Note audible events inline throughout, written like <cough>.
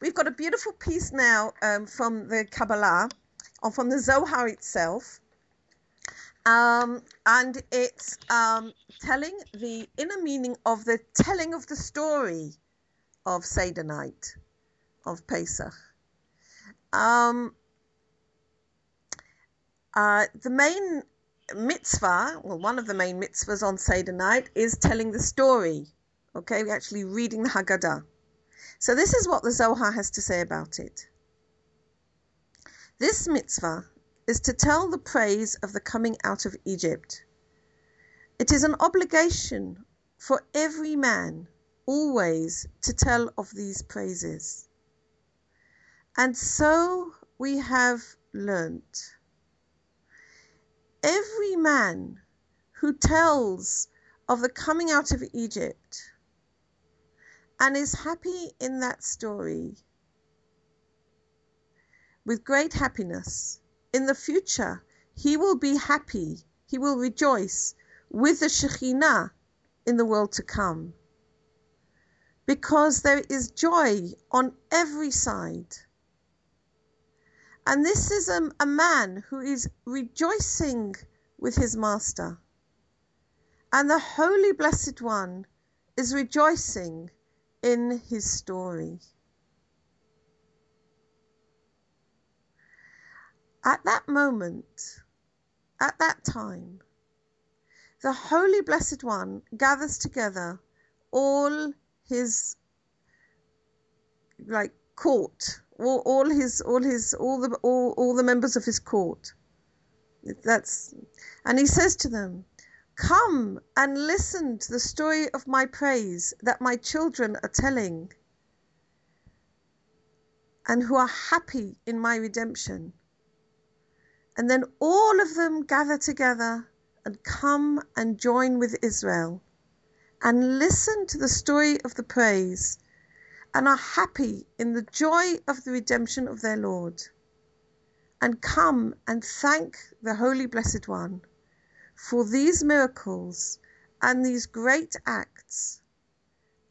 We've got a beautiful piece now um, from the Kabbalah, or from the Zohar itself. Um, and it's um, telling the inner meaning of the telling of the story of Seder night of Pesach. Um, uh, the main mitzvah, well, one of the main mitzvahs on Seder night is telling the story. Okay, we're actually reading the Haggadah. So this is what the Zohar has to say about it. This mitzvah is to tell the praise of the coming out of Egypt. It is an obligation for every man always to tell of these praises. And so we have learnt. Every man who tells of the coming out of Egypt and is happy in that story with great happiness in the future, he will be happy, he will rejoice with the Shekhinah in the world to come. Because there is joy on every side. And this is a, a man who is rejoicing with his master. And the Holy Blessed One is rejoicing in his story. At that moment, at that time, the Holy Blessed One gathers together all his like court, all, all his all his all the all, all the members of his court. That's and he says to them, Come and listen to the story of my praise that my children are telling and who are happy in my redemption. And then all of them gather together and come and join with Israel and listen to the story of the praise and are happy in the joy of the redemption of their Lord. And come and thank the Holy Blessed One for these miracles and these great acts,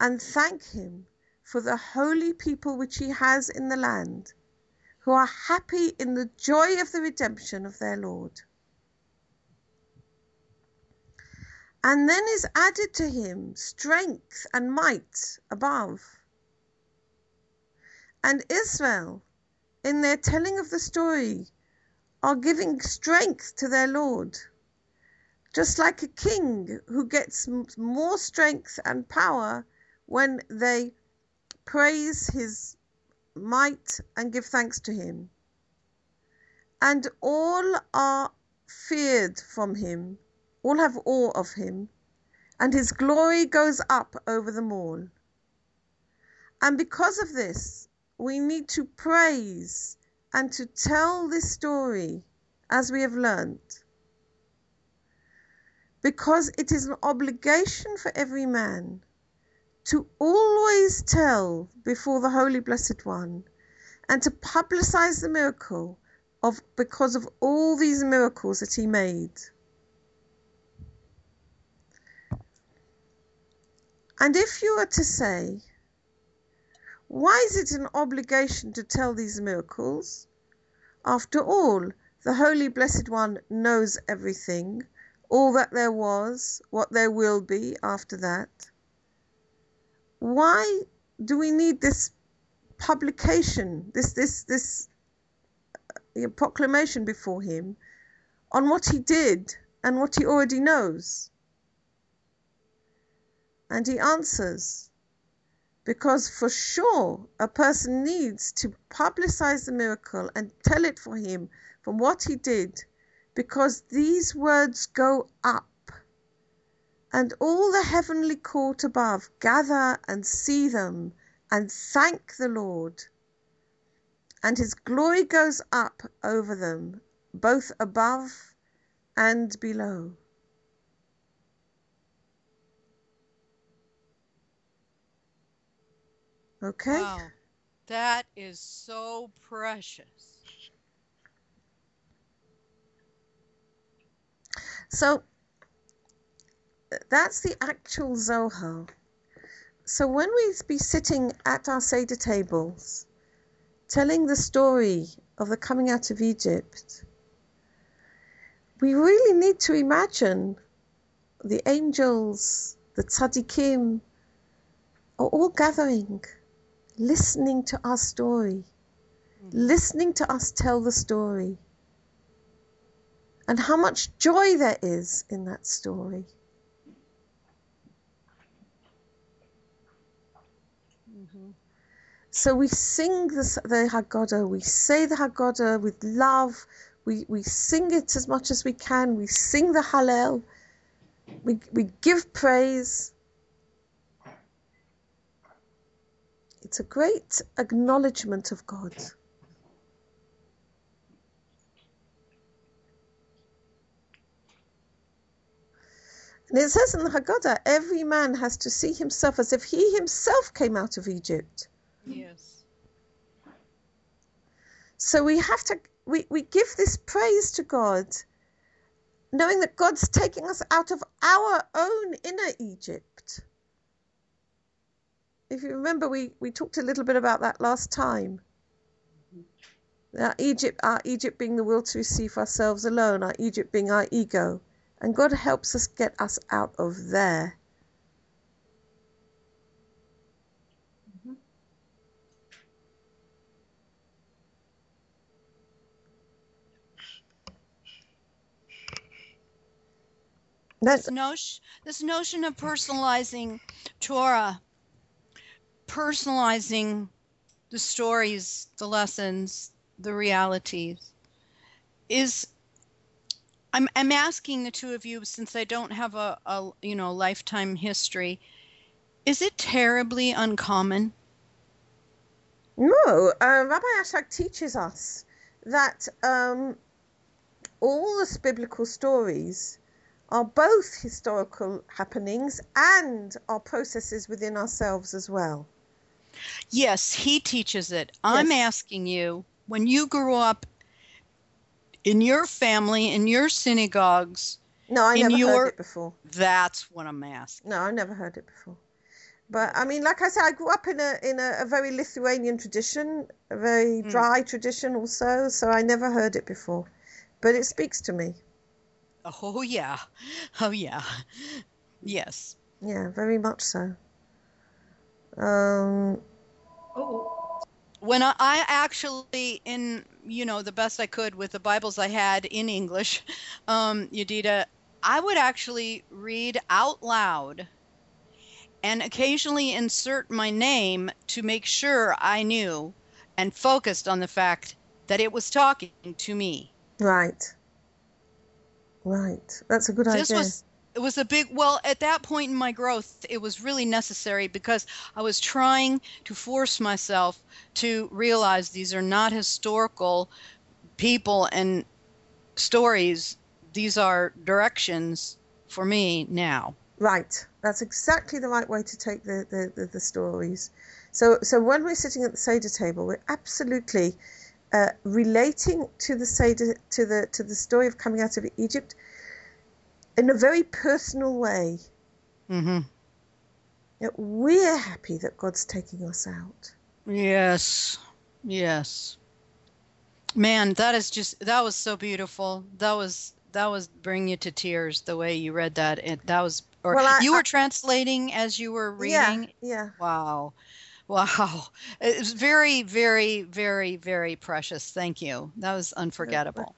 and thank Him for the holy people which He has in the land who are happy in the joy of the redemption of their Lord. And then is added to him strength and might above. And Israel, in their telling of the story, are giving strength to their Lord. Just like a king who gets more strength and power when they praise his might and give thanks to him. And all are feared from him, all have awe of him, and his glory goes up over them all. And because of this, we need to praise and to tell this story as we have learnt. Because it is an obligation for every man to always tell before the Holy Blessed One and to publicize the miracle of because of all these miracles that he made. And if you were to say, why is it an obligation to tell these miracles? After all, the Holy Blessed One knows everything, all that there was, what there will be after that why do we need this publication, this this this uh, proclamation before him on what he did and what he already knows? And he answers, because for sure a person needs to publicize the miracle and tell it for him from what he did, because these words go up and all the heavenly court above gather and see them and thank the Lord. And his glory goes up over them, both above and below. Okay? Wow. That is so precious. So that's the actual Zohar. So when we be sitting at our Seder tables, telling the story of the coming out of Egypt, we really need to imagine the angels, the tzaddikim, are all gathering, listening to our story, hmm. listening to us tell the story, and how much joy there is in that story. Mm-hmm. So we sing the, the Haggadah, we say the Haggadah with love, we, we sing it as much as we can, we sing the Hallel, we, we give praise. It's a great acknowledgement of God. And it says in the Haggadah, every man has to see himself as if he himself came out of Egypt. Yes. So we have to, we, we give this praise to God, knowing that God's taking us out of our own inner Egypt. If you remember, we, we talked a little bit about that last time. Our Egypt, our Egypt being the will to receive ourselves alone, our Egypt being our ego. And God helps us get us out of there. This notion, this notion of personalizing Torah, personalizing the stories, the lessons, the realities, is I'm I'm asking the two of you since I don't have a, a you know lifetime history. Is it terribly uncommon? no, uh, Rabbi Ashlag teaches us that um, all the biblical stories are both historical happenings and are processes within ourselves as well. Yes, he teaches it. I'm asking you, when you grew up in your family, in your synagogues, No, I In never your- heard it before. that's what I'm asking. No, I never heard it before. But I mean, like I said, I grew up in a in a, a very Lithuanian tradition, a very Mm. dry tradition also. So I never heard it before, but it speaks to me. Oh, yeah. Oh, yeah. Yes. Yeah, very much so. Um, When I, I actually, in, you know, the best I could with the Bibles I had in English, <laughs> um, Yedida, I would actually read out loud and occasionally insert my name to make sure I knew and focused on the fact that it was talking to me. right, right. That's a good This idea. was it was a big well at that point in my growth it was really necessary because i was trying to force myself to realize these are not historical people and stories these are directions for me now Right. That's exactly the right way to take the, the, the, the stories. So so when we're sitting at the Seder table, we're absolutely uh, relating to the Seder to the to the story of coming out of Egypt in a very personal way. mm-hmm. That we're happy that God's taking us out. yes yes man that is just that was so beautiful that was that was bring you to tears the way you read that it that was or Well, I- you were I- translating as you were reading Yeah, yeah. Wow. Wow. It was very, very, very, very precious. Thank you. That was unforgettable.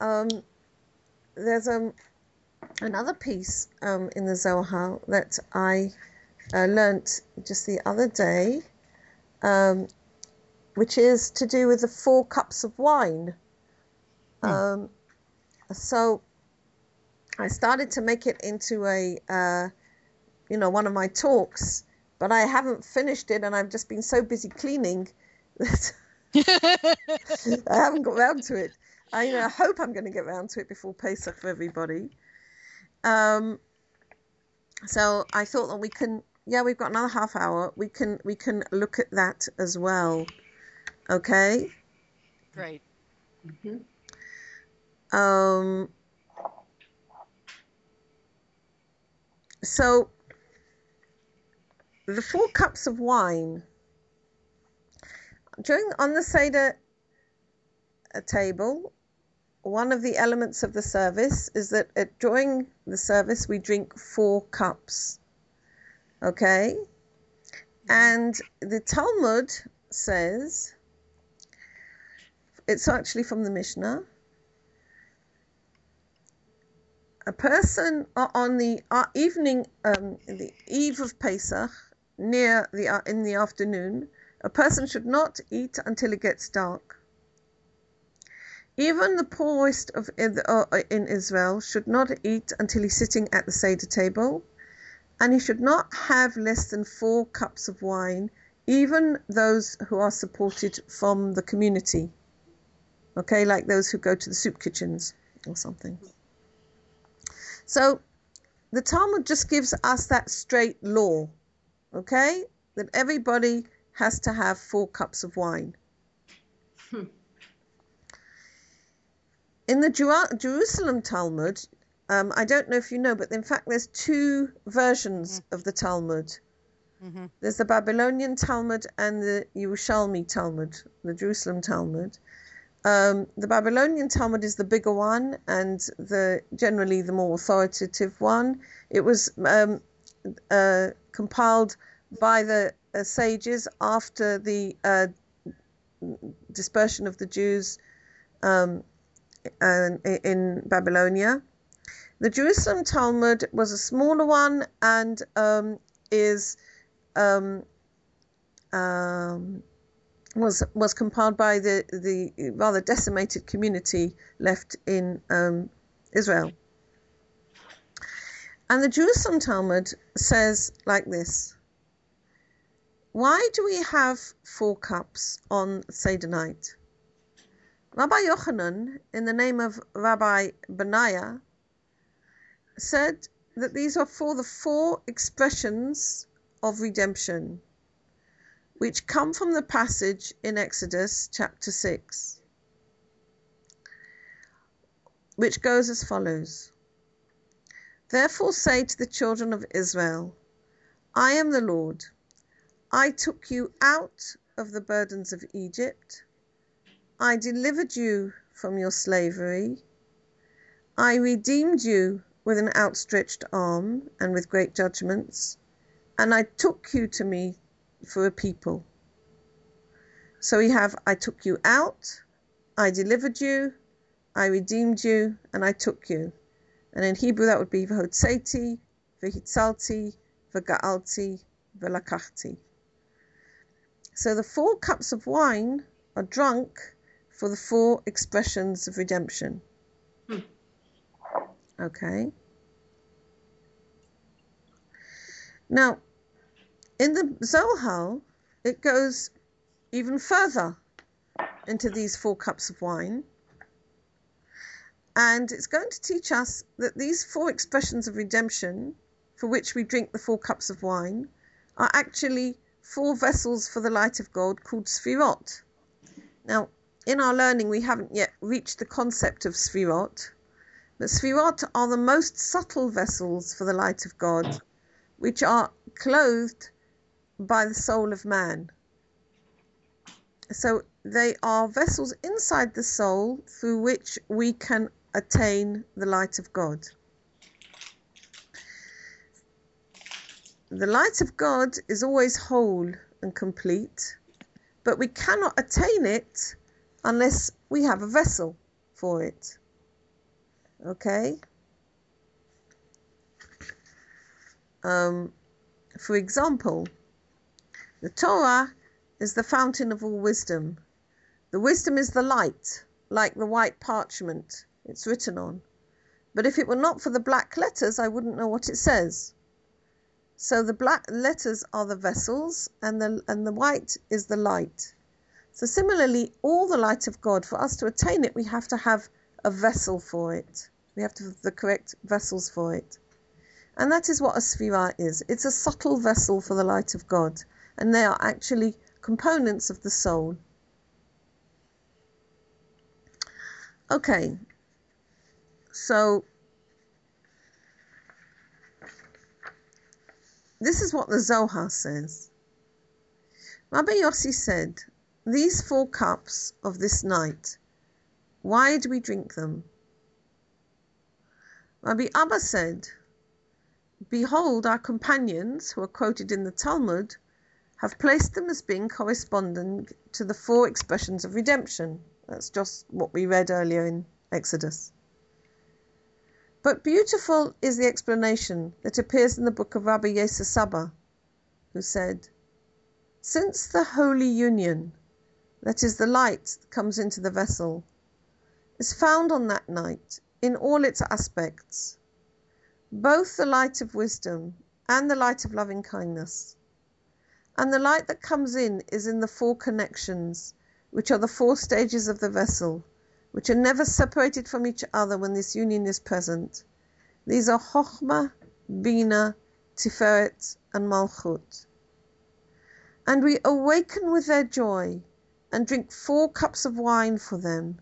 Um, there's um another piece um in the Zohar that I uh, learnt just the other day, um, which is to do with the four cups of wine. Um, so I started to make it into a, uh, you know, one of my talks, but I haven't finished it, and I've just been so busy cleaning <laughs> that <laughs> I haven't got round to it. I you know, I hope I'm going to get round to it before Pesach for everybody. Um, so I thought that we can, yeah, we've got another half hour. We can we can look at that as well. Okay. Great. Um, so the four cups of wine during on the Seder a table, one of the elements of the service is that at, during the service we drink four cups. Okay? And the Talmud says, it's actually from the Mishnah. A person on the uh, evening, um, the eve of Pesach, near the uh, in the afternoon, a person should not eat until it gets dark. Even the poorest of uh, in Israel should not eat until he's sitting at the Seder table, and he should not have less than four cups of wine, even those who are supported from the community. Okay, like those who go to the soup kitchens or something. So the Talmud just gives us that straight law, okay, that everybody has to have four cups of wine. Hmm. In the Jer- Jerusalem Talmud, um, I don't know if you know, but in fact, there's two versions mm-hmm. of the Talmud. Mm-hmm. There's the Babylonian Talmud and the Yerushalmi Talmud, the Jerusalem Talmud. Um, the Babylonian Talmud is the bigger one and the generally the more authoritative one. It was um, uh, compiled by the uh, sages after the uh, dispersion of the Jews um, in Babylonia. The Jerusalem Talmud was a smaller one and um, is um, um, was was compiled by the the rather decimated community left in um, Israel. And the Jerusalem Talmud says like this why do we have four cups on Seder night? Rabbi Yochanan, in the name of Rabbi Benaiah, said that these are for the four expressions of redemption, which come from the passage in Exodus chapter 6, which goes as follows Therefore say to the children of Israel, I am the Lord I took you out of the burdens of Egypt. I delivered you from your slavery. I redeemed you with an outstretched arm and with great judgments, and I took you to me for a people. So we have I took you out, I delivered you, I redeemed you, and I took you. And in Hebrew that would be V'hotzeti, V'hitzalti, V'ga'alti, V'lakachti. So the four cups of wine are drunk for the four expressions of redemption. Hmm. Okay. Now, in the Zohar, it goes even further into these four cups of wine. And it's going to teach us that these four expressions of redemption, for which we drink the four cups of wine, are actually four vessels for the light of God called Sfirot. Now, in our learning, we haven't yet reached the concept of Sfirot, but Sfirot are the most subtle vessels for the light of God, which are clothed by the soul of man. So they are vessels inside the soul through which we can attain the light of God. The light of God is always whole and complete, but we cannot attain it unless we have a vessel for it. Okay? Um, for example, the Torah is the fountain of all wisdom. The wisdom is the light, like the white parchment it's written on. But if it were not for the black letters, I wouldn't know what it says. So the black letters are the vessels and the and the white is the light. So similarly, all the light of God, for us to attain it, we have to have a vessel for it. We have to have the correct vessels for it. And that is what a sphira is. It's a subtle vessel for the light of God. And they are actually components of the soul. Okay. So this is what the Zohar says. Rabbi Yossi said, These four cups of this night, why do we drink them? Rabbi Abba said, Behold, our companions, who are quoted in the Talmud, have placed them as being corresponding to the four expressions of redemption. That's just what we read earlier in Exodus. But beautiful is the explanation that appears in the book of Rabbi Yosef Saba, who said, Since the holy union, that is the light that comes into the vessel, is found on that night in all its aspects, both the light of wisdom and the light of loving kindness, and the light that comes in is in the four connections, which are the four stages of the vessel which are never separated from each other when this union is present. These are Chokhmah, Bina, Tiferet, and Malchut. And we awaken with their joy and drink four cups of wine for them,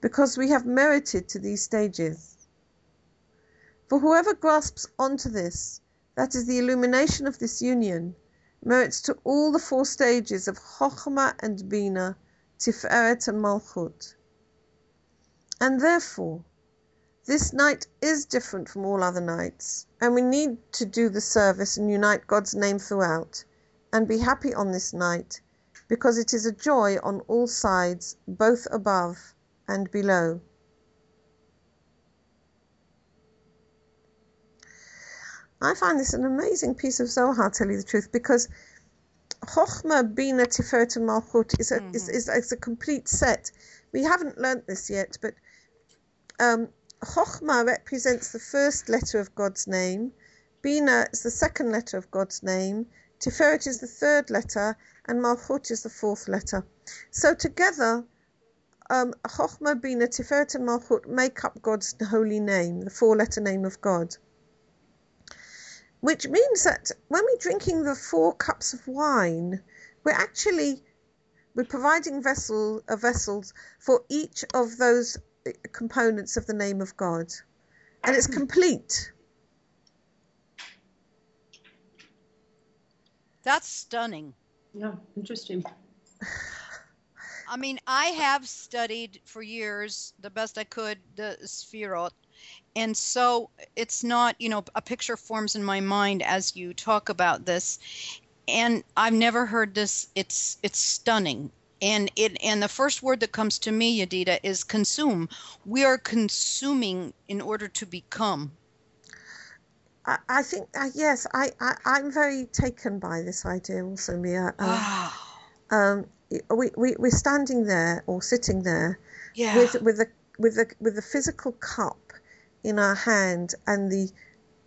because we have merited to these stages. For whoever grasps onto this, that is the illumination of this union, merits to all the four stages of Chokhmah and Bina, Tiferet and Malchut. And therefore, this night is different from all other nights, and we need to do the service and unite God's name throughout, and be happy on this night, because it is a joy on all sides, both above and below. I find this an amazing piece of Zohar, tell you the truth, because Chochmah, Bina, Tiferet, and Malchut is a, mm-hmm. is, is, is a complete set. We haven't learnt this yet, but um, Chochmah represents the first letter of God's name, Bina is the second letter of God's name, Tiferet is the third letter, and Malchut is the fourth letter. So together, um, Bina, Tiferet, and Malchut make up God's holy name, the four-letter name of God. Which means that when we're drinking the four cups of wine, we're actually we're providing vessel uh, vessels for each of those components of the name of God. And it's complete. That's stunning. Yeah, interesting. I mean, I have studied for years the best I could the Sefirot. And so it's not, you know, a picture forms in my mind as you talk about this. And I've never heard this. It's it's stunning and it and the first word that comes to me Yedida is consume we are consuming in order to become i, I think uh, yes I, I am very taken by this idea also mia. Um, um, we, we we're standing there or sitting there yeah. with with the with the with the physical cup in our hand and the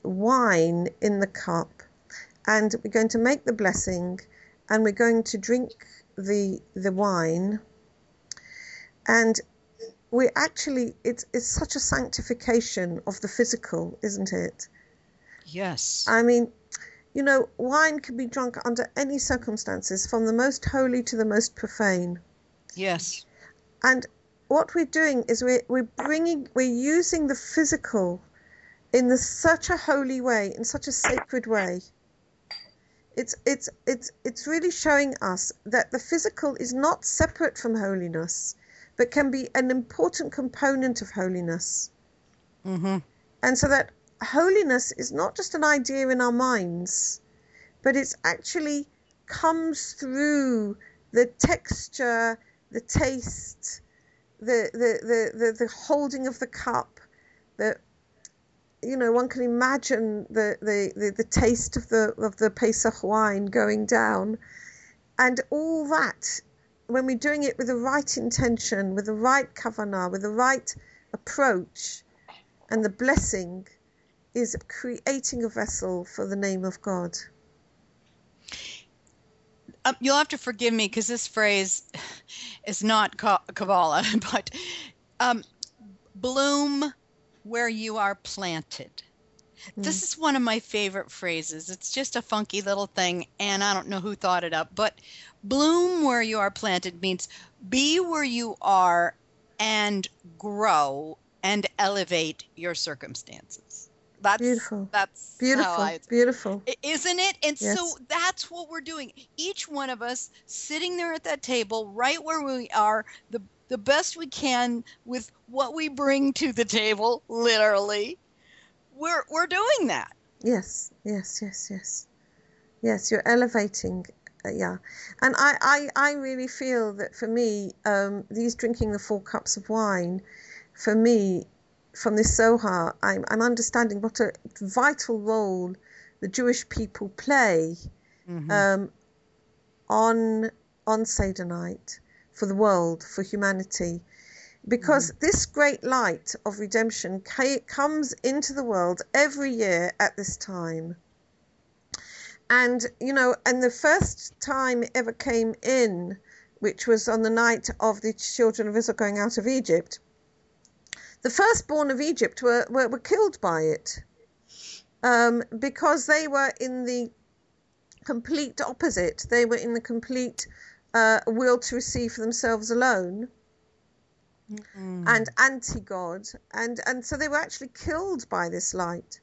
wine in the cup. And we're going to make the blessing and we're going to drink the the wine. And we actually it's it's such a sanctification of the physical isn't it yes. I mean you know wine can be drunk under any circumstances from the most holy to the most profane. Yes. And what we're doing is we're, we're bringing we're using the physical in the, such a holy way in such a sacred way. It's it's it's it's really showing us that the physical is not separate from holiness but can be an important component of holiness. Mm-hmm. and so that holiness is not just an idea in our minds but it's actually comes through the texture the taste the the the, the, holding of the cup the you know, one can imagine the, the, the, the, taste of the of the Pesach wine going down, and all that when we're doing it with the right intention, with the right kavanah, with the right approach, and the blessing is creating a vessel for the name of God. Um, you'll have to forgive me because this phrase is not Kabbalah, <laughs> but um, bloom where you are planted. Mm. This is one of my favorite phrases. It's just a funky little thing, and I don't know who thought it up, but bloom where you are planted means be where you are and grow and elevate your circumstances. That's Beautiful. That's Beautiful. Beautiful. Isn't it? And so that's what we're doing. Each one of us sitting there at that table, right where we are, the the best we can with what we bring to the table, literally. We're we're doing that. Yes, yes, yes, yes. Yes, you're elevating. Uh, yeah. And I, I, I really feel that for me, um, these drinking the four cups of wine, for me, from this Zohar, I'm, I'm understanding what a vital role the Jewish people play um, on on Seder night for the world, for humanity, because this great light of redemption comes into the world every year at this time. And you know, and the first time it ever came in, which was on the night of the children of Israel going out of Egypt, the firstborn of Egypt were, were, were killed by it um, because they were in the complete opposite. They were in the complete uh, will to receive for themselves alone and anti God, and and so they were actually killed by this light.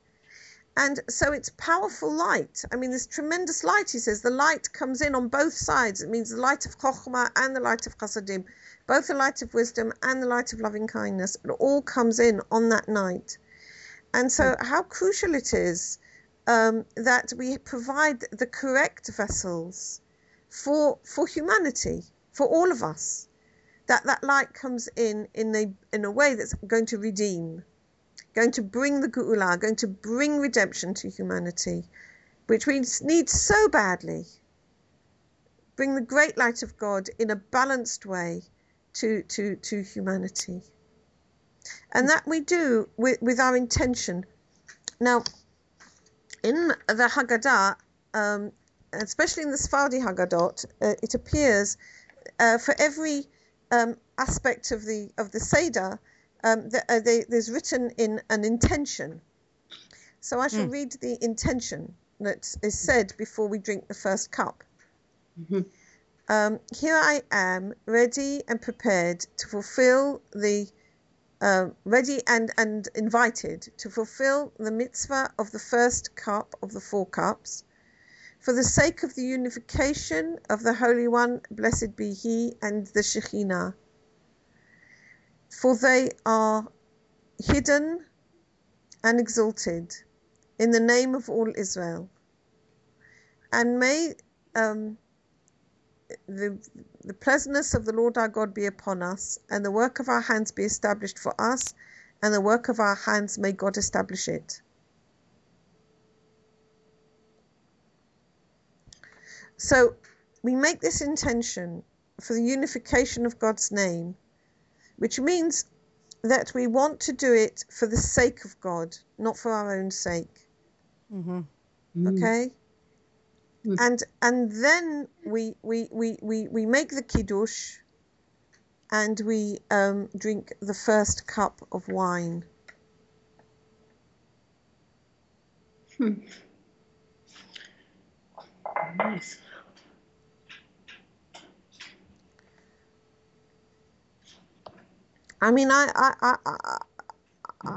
And so it's powerful light. I mean, this tremendous light. He says the light comes in on both sides. It means the light of chokhmah and the light of chasadim, both the light of wisdom and the light of loving kindness. It all comes in on that night. And so, how crucial it is um, that we provide the correct vessels for for humanity, for all of us. That that light comes in in a in a way that's going to redeem, going to bring the Geula, going to bring redemption to humanity, which we need so badly. Bring the great light of God in a balanced way to to to humanity, and that we do with with our intention. Now, in the Haggadah, um, especially in the Sephardi Haggadot, uh, it appears uh, for every um, aspect of the of the Seder, um, the, uh, they, there's written in an intention. So I shall read the intention that is said before we drink the first cup. Um, here I am, ready and prepared to fulfill the uh, ready and, and invited to fulfill the mitzvah of the first cup of the four cups, for the sake of the unification of the Holy One, blessed be He, and the Shekhinah. For they are hidden and exalted in the name of all Israel. And may um, the, the pleasantness of the Lord our God be upon us, and the work of our hands be established for us, and the work of our hands may God establish it. So we make this intention for the unification of God's name, which means that we want to do it for the sake of God, not for our own sake. Mm-hmm. Okay? Mm. Mm. And and then we we, we, we, we make the kiddush and we um, drink the first cup of wine. Hmm. Nice. I mean, I I, I, I, I-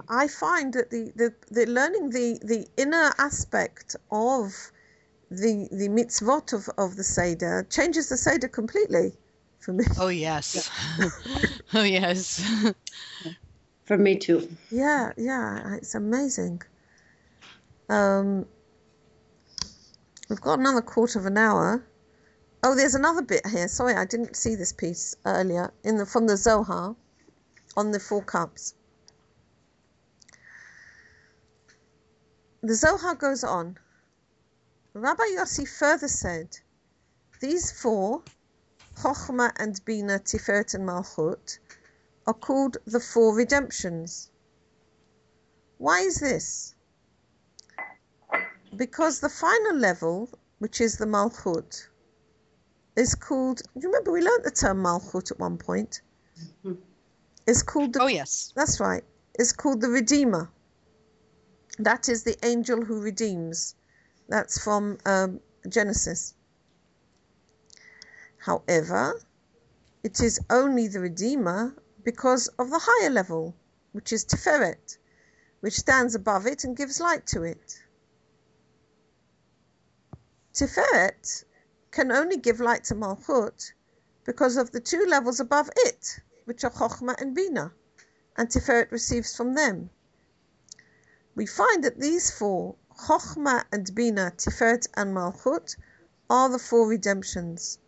I find that the, the, the learning the, the inner aspect of the the mitzvot of, of the Seder changes the Seder completely for me. Oh yes. <laughs> <laughs> oh yes. <laughs> For me too. Yeah, yeah, it's amazing. Um, we've got another quarter of an hour. Oh, there's another bit here. Sorry, I didn't see this piece earlier in the from the Zohar on the four cups. The Zohar goes on. Rabbi Yossi further said, These four, Chochmah and Bina, Tiferet and Malchut, are called the four redemptions. Why is this? Because the final level, which is the Malchut, is called. You remember we learnt the term Malchut at one point? Mm-hmm. Is called the Oh yes. that's right. It's called the Redeemer. That is the angel who redeems. That's from um, Genesis. However, it is only the Redeemer because of the higher level, which is Tiferet, which stands above it and gives light to it. Tiferet can only give light to Malchut because of the two levels above it, which are Chokhmah and Bina, and Tiferet receives from them. We find that these four, Chokhmah and Bina, Tiferet and Malchut, are the four redemptions.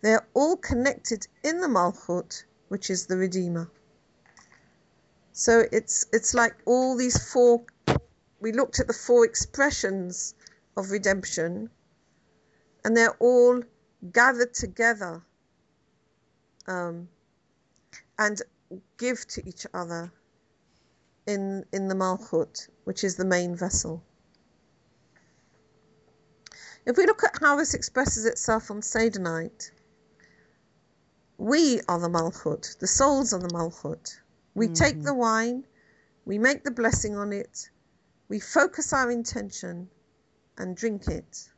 They are all connected in the Malchut, which is the Redeemer. So it's it's like all these four. We looked at the four expressions of redemption, and they're all gathered together um, and give to each other in in the Malchut, which is the main vessel. If we look at how this expresses itself on Seder night, we are the Malchut, the souls are the Malchut. We mm-hmm. take the wine, we make the blessing on it, we focus our intention and drink it.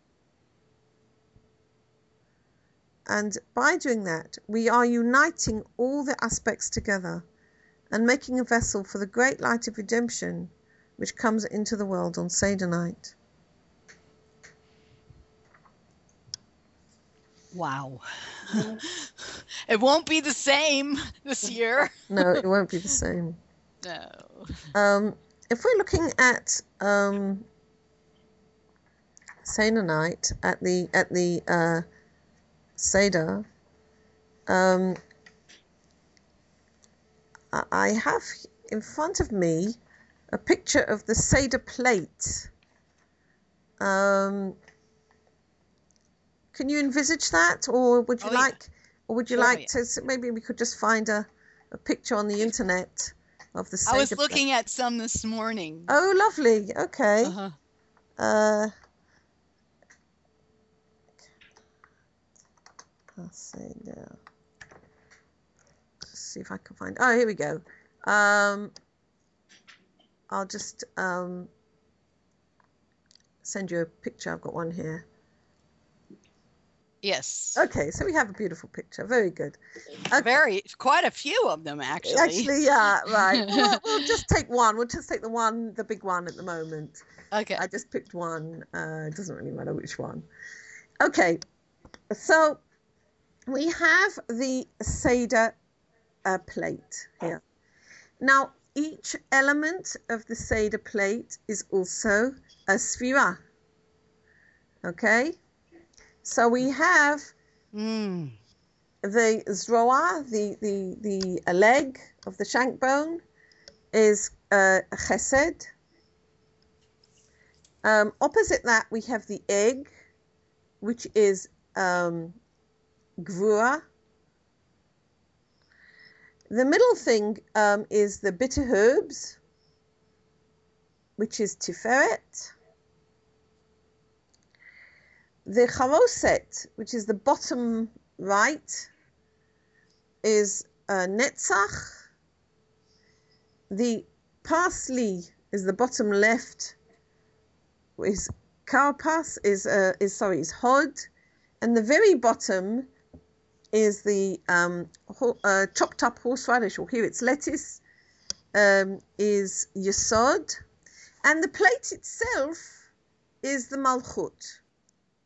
And by doing that, we are uniting all the aspects together and making a vessel for the great light of redemption which comes into the world on Seder night. Wow. <laughs> it won't be the same this year. no, it won't be the same. <laughs> No. Um, if we're looking at um, Seder night at the at the uh, Seder, um, I have in front of me a picture of the Seder plate. Um, can you envisage that, or would you oh, like, yeah. or would you like to? Maybe we could just find a, a picture on the internet of the. I was looking at some this morning. Oh, lovely. Okay. Uh-huh. Uh, let's see now. Let's see if I can find. Oh, here we go. Um, I'll just um, send you a picture. I've got one here. Yes. Okay, so we have a beautiful picture. Very good. Okay. Very, quite a few of them actually. Actually, yeah, right. <laughs> we'll, we'll, just take one. We'll just take the one, the big one at the moment. Okay. I just picked one. Uh, it doesn't really matter which one. Okay, so we have the Seder uh, plate here. Now, each element of the Seder plate is also a sfira. Okay? So we have mm. the zroa, the, the, the leg of the shank bone, is uh, chesed. Um, opposite that, we have the egg, which is um, gvura. The middle thing um, is the bitter herbs, which is tiferet. The charoset, which is the bottom right, is uh, netzach. The parsley is the bottom left. Is karpas is uh, is sorry is hod, and the very bottom is the um, ho- uh, chopped up horseradish, or here it's lettuce. Um, is yesod, and the plate itself is the malchut.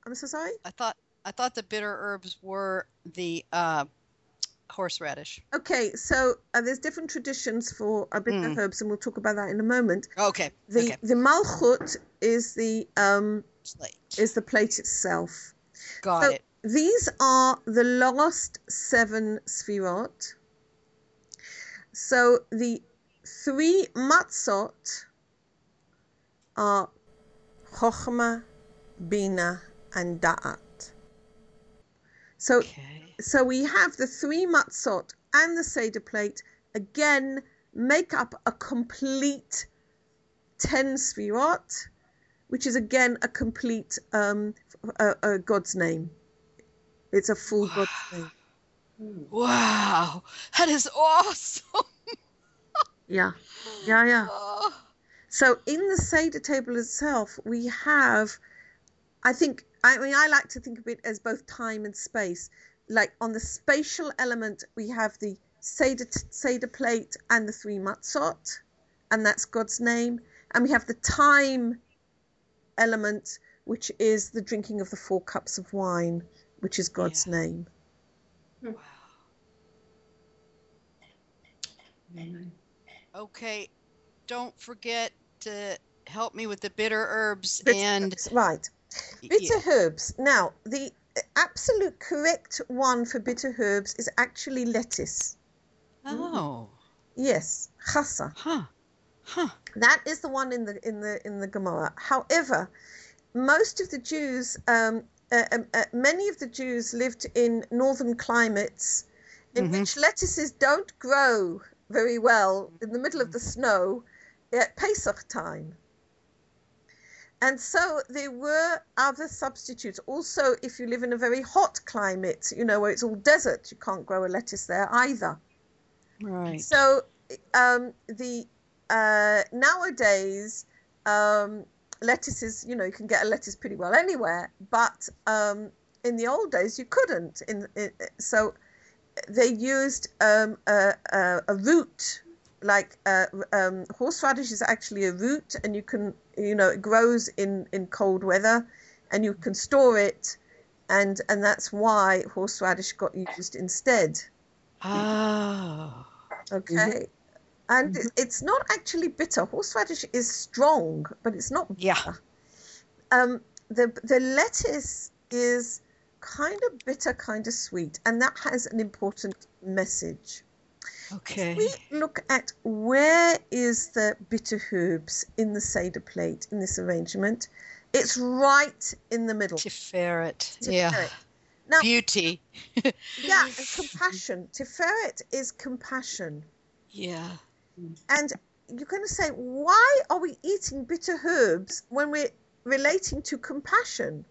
I'm so sorry. I thought I thought the bitter herbs were the uh, horseradish. Okay, so uh, there's different traditions for uh, bitter mm. herbs, and we'll talk about that in a moment. Okay. The okay. the malchut is the um plate. is the plate itself. Got so it. These are the last seven sfirot. So the three matzot are chokhmah, bina, and da'at. So, okay. so we have the three matzot and the seder plate again make up a complete ten sfirot, which is again a complete um, God's name. It's a full wow. God's name. Wow, that is awesome. <laughs> yeah, yeah, yeah. Oh. So in the Seder table itself, we have, I think, I mean, I like to think of it as both time and space. Like on the spatial element, we have the Seder, Seder plate and the three matzot, and that's God's name. And we have the time element, which is the drinking of the four cups of wine, which is God's Yeah. name. Wow. Amen. Okay. Don't forget to help me with the bitter herbs Bitter and herbs, right. Bitter herbs. Now, the absolute correct one for bitter herbs is actually lettuce. Oh. Yes, chasa. Huh. Huh. That is the one in the in the in the Gemara. However, most of the Jews, um, uh, um, uh, many of the Jews lived in northern climates, in Mhm. which lettuces don't grow very well in the middle of the snow at Pesach time. And so there were other substitutes. Also, if you live in a very hot climate, you know, where it's all desert, you can't grow a lettuce there either. Right. So um, the uh, nowadays um, lettuces, you know, you can get a lettuce pretty well anywhere, but um, in the old days you couldn't. In, in so they used um, a, a, a root, like uh, um, horseradish is actually a root, and you can, you know, it grows in in cold weather, and you can store it, and and that's why horseradish got used instead. Oh. Okay. And it- it's not actually bitter. Horseradish is strong, but it's not bitter. Yeah. Um, the the lettuce is kind of bitter, kind of sweet, and that has an important message. Okay. If We look at where is the bitter herbs in the Seder plate in this arrangement. It's right in the middle. Tiferet. Tiferet. Yeah. Now, Beauty. yeah, <laughs> and compassion. Tiferet is compassion. Yeah. And you're going to say, why are we eating bitter herbs when we're relating to compassion?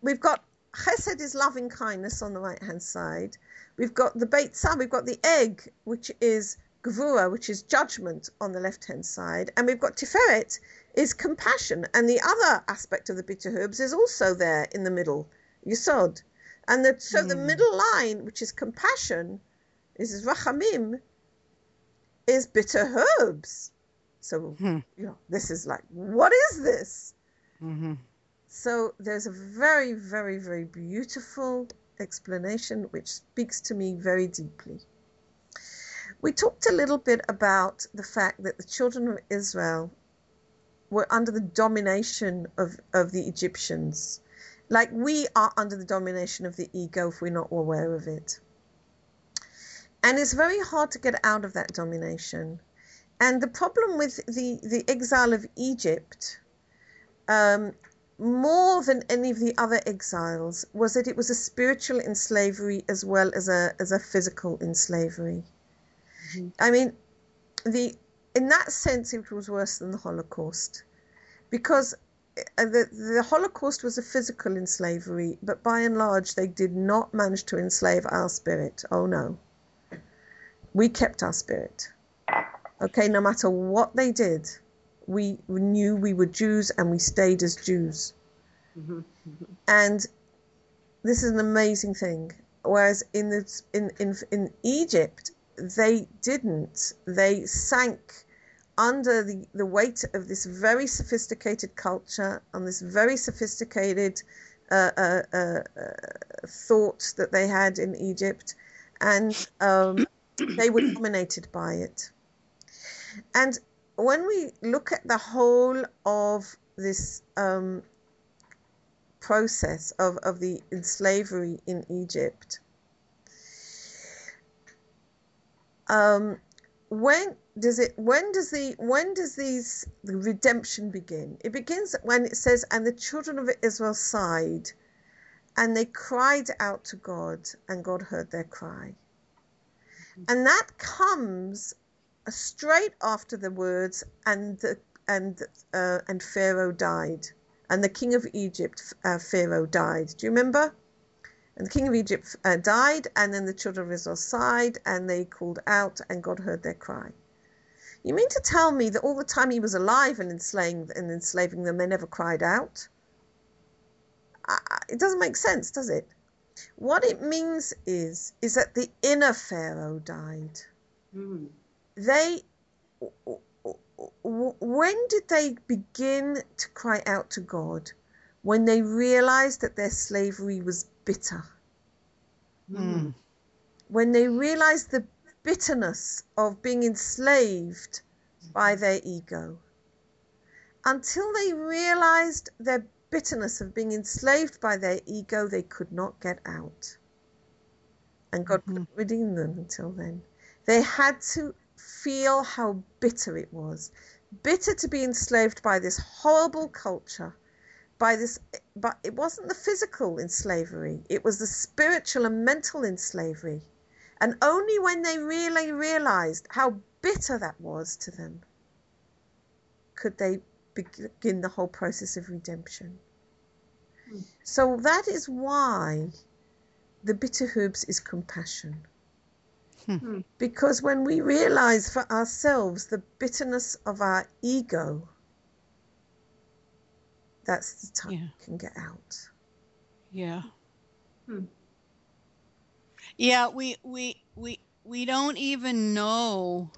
We've got chesed is loving kindness on the right hand side. We've got the beitzah, we've got the egg, which is gvura, which is judgment on the left hand side. And we've got tiferet, is compassion. And the other aspect of the bitter herbs is also there in the middle, yisod. And the, so the Mm. middle line, which is compassion, is rachamim, is bitter herbs. So, Hmm. you know, this is like, what is this? Mm-hmm. So there's a very, very, very beautiful explanation which speaks to me very deeply. We talked a little bit about the fact that the children of Israel were under the domination of, of the Egyptians. Like we are under the domination of the ego if we're not aware of it. And it's very hard to get out of that domination. And the problem with the, the exile of Egypt, um, more than any of the other exiles, was that it was a spiritual enslavery as well as a as a physical enslavery. Mhm. I mean, the in that sense, it was worse than the Holocaust, because uh, the the Holocaust was a physical enslavery, but by and large, they did not manage to enslave our spirit. Oh no, we kept our spirit. Okay, no matter what they did, we knew we were Jews and we stayed as Jews. Mhm. And this is an amazing thing. Whereas in the in in in Egypt, they didn't. They sank under the, the weight of this very sophisticated culture and this very sophisticated uh, uh, uh, uh, thought that they had in Egypt, and um, they were dominated by it. And when we look at the whole of this um, process of, of the slavery in Egypt, um, when does it when does the when does these the redemption begin it begins when it says and the children of israel sighed and they cried out to god and god heard their cry and that comes straight after the words and and uh, and pharaoh died and the king of egypt uh, pharaoh died do you remember and the king of Egypt uh, died, and then the children of Israel sighed, and they called out, and God heard their cry. You mean to tell me that all the time he was alive and enslaving, and enslaving them, they never cried out? It doesn't make sense, does it? What it means is, is that the inner Pharaoh died. Mm. they when did they begin to cry out to God? When they realized that their slavery was bitter. Mm. When they realized the bitterness of being enslaved by their ego. Until they realized their bitterness of being enslaved by their ego, they could not get out. And God Mhm. couldn't redeem them until then. They had to feel how bitter it was. Bitter to be enslaved by this horrible culture, by this, but it wasn't the physical in slavery, it was the spiritual and mental in slavery. And only when they really realized how bitter that was to them could they begin the whole process of redemption. Hmm. So that is why the bitter herbs is compassion. Hmm. Because when we realize for ourselves the bitterness of our ego, that's the time Yeah. we can get out. Yeah. Hmm. Yeah, we we we we don't even know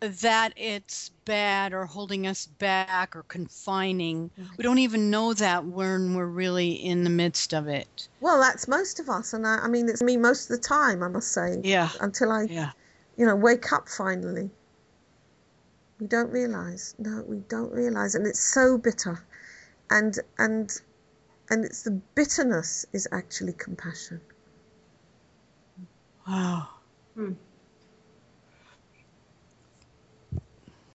that it's bad or holding us back or confining. We don't even know that when we're really in the midst of it. Well, that's most of us, and I, I mean, it's me most of the time, I must say, Yeah. until I, Yeah. you know, wake up finally. We don't realize. No, we don't realize, and it's so bitter, and and and it's the bitterness is actually compassion. Wow. Hmm.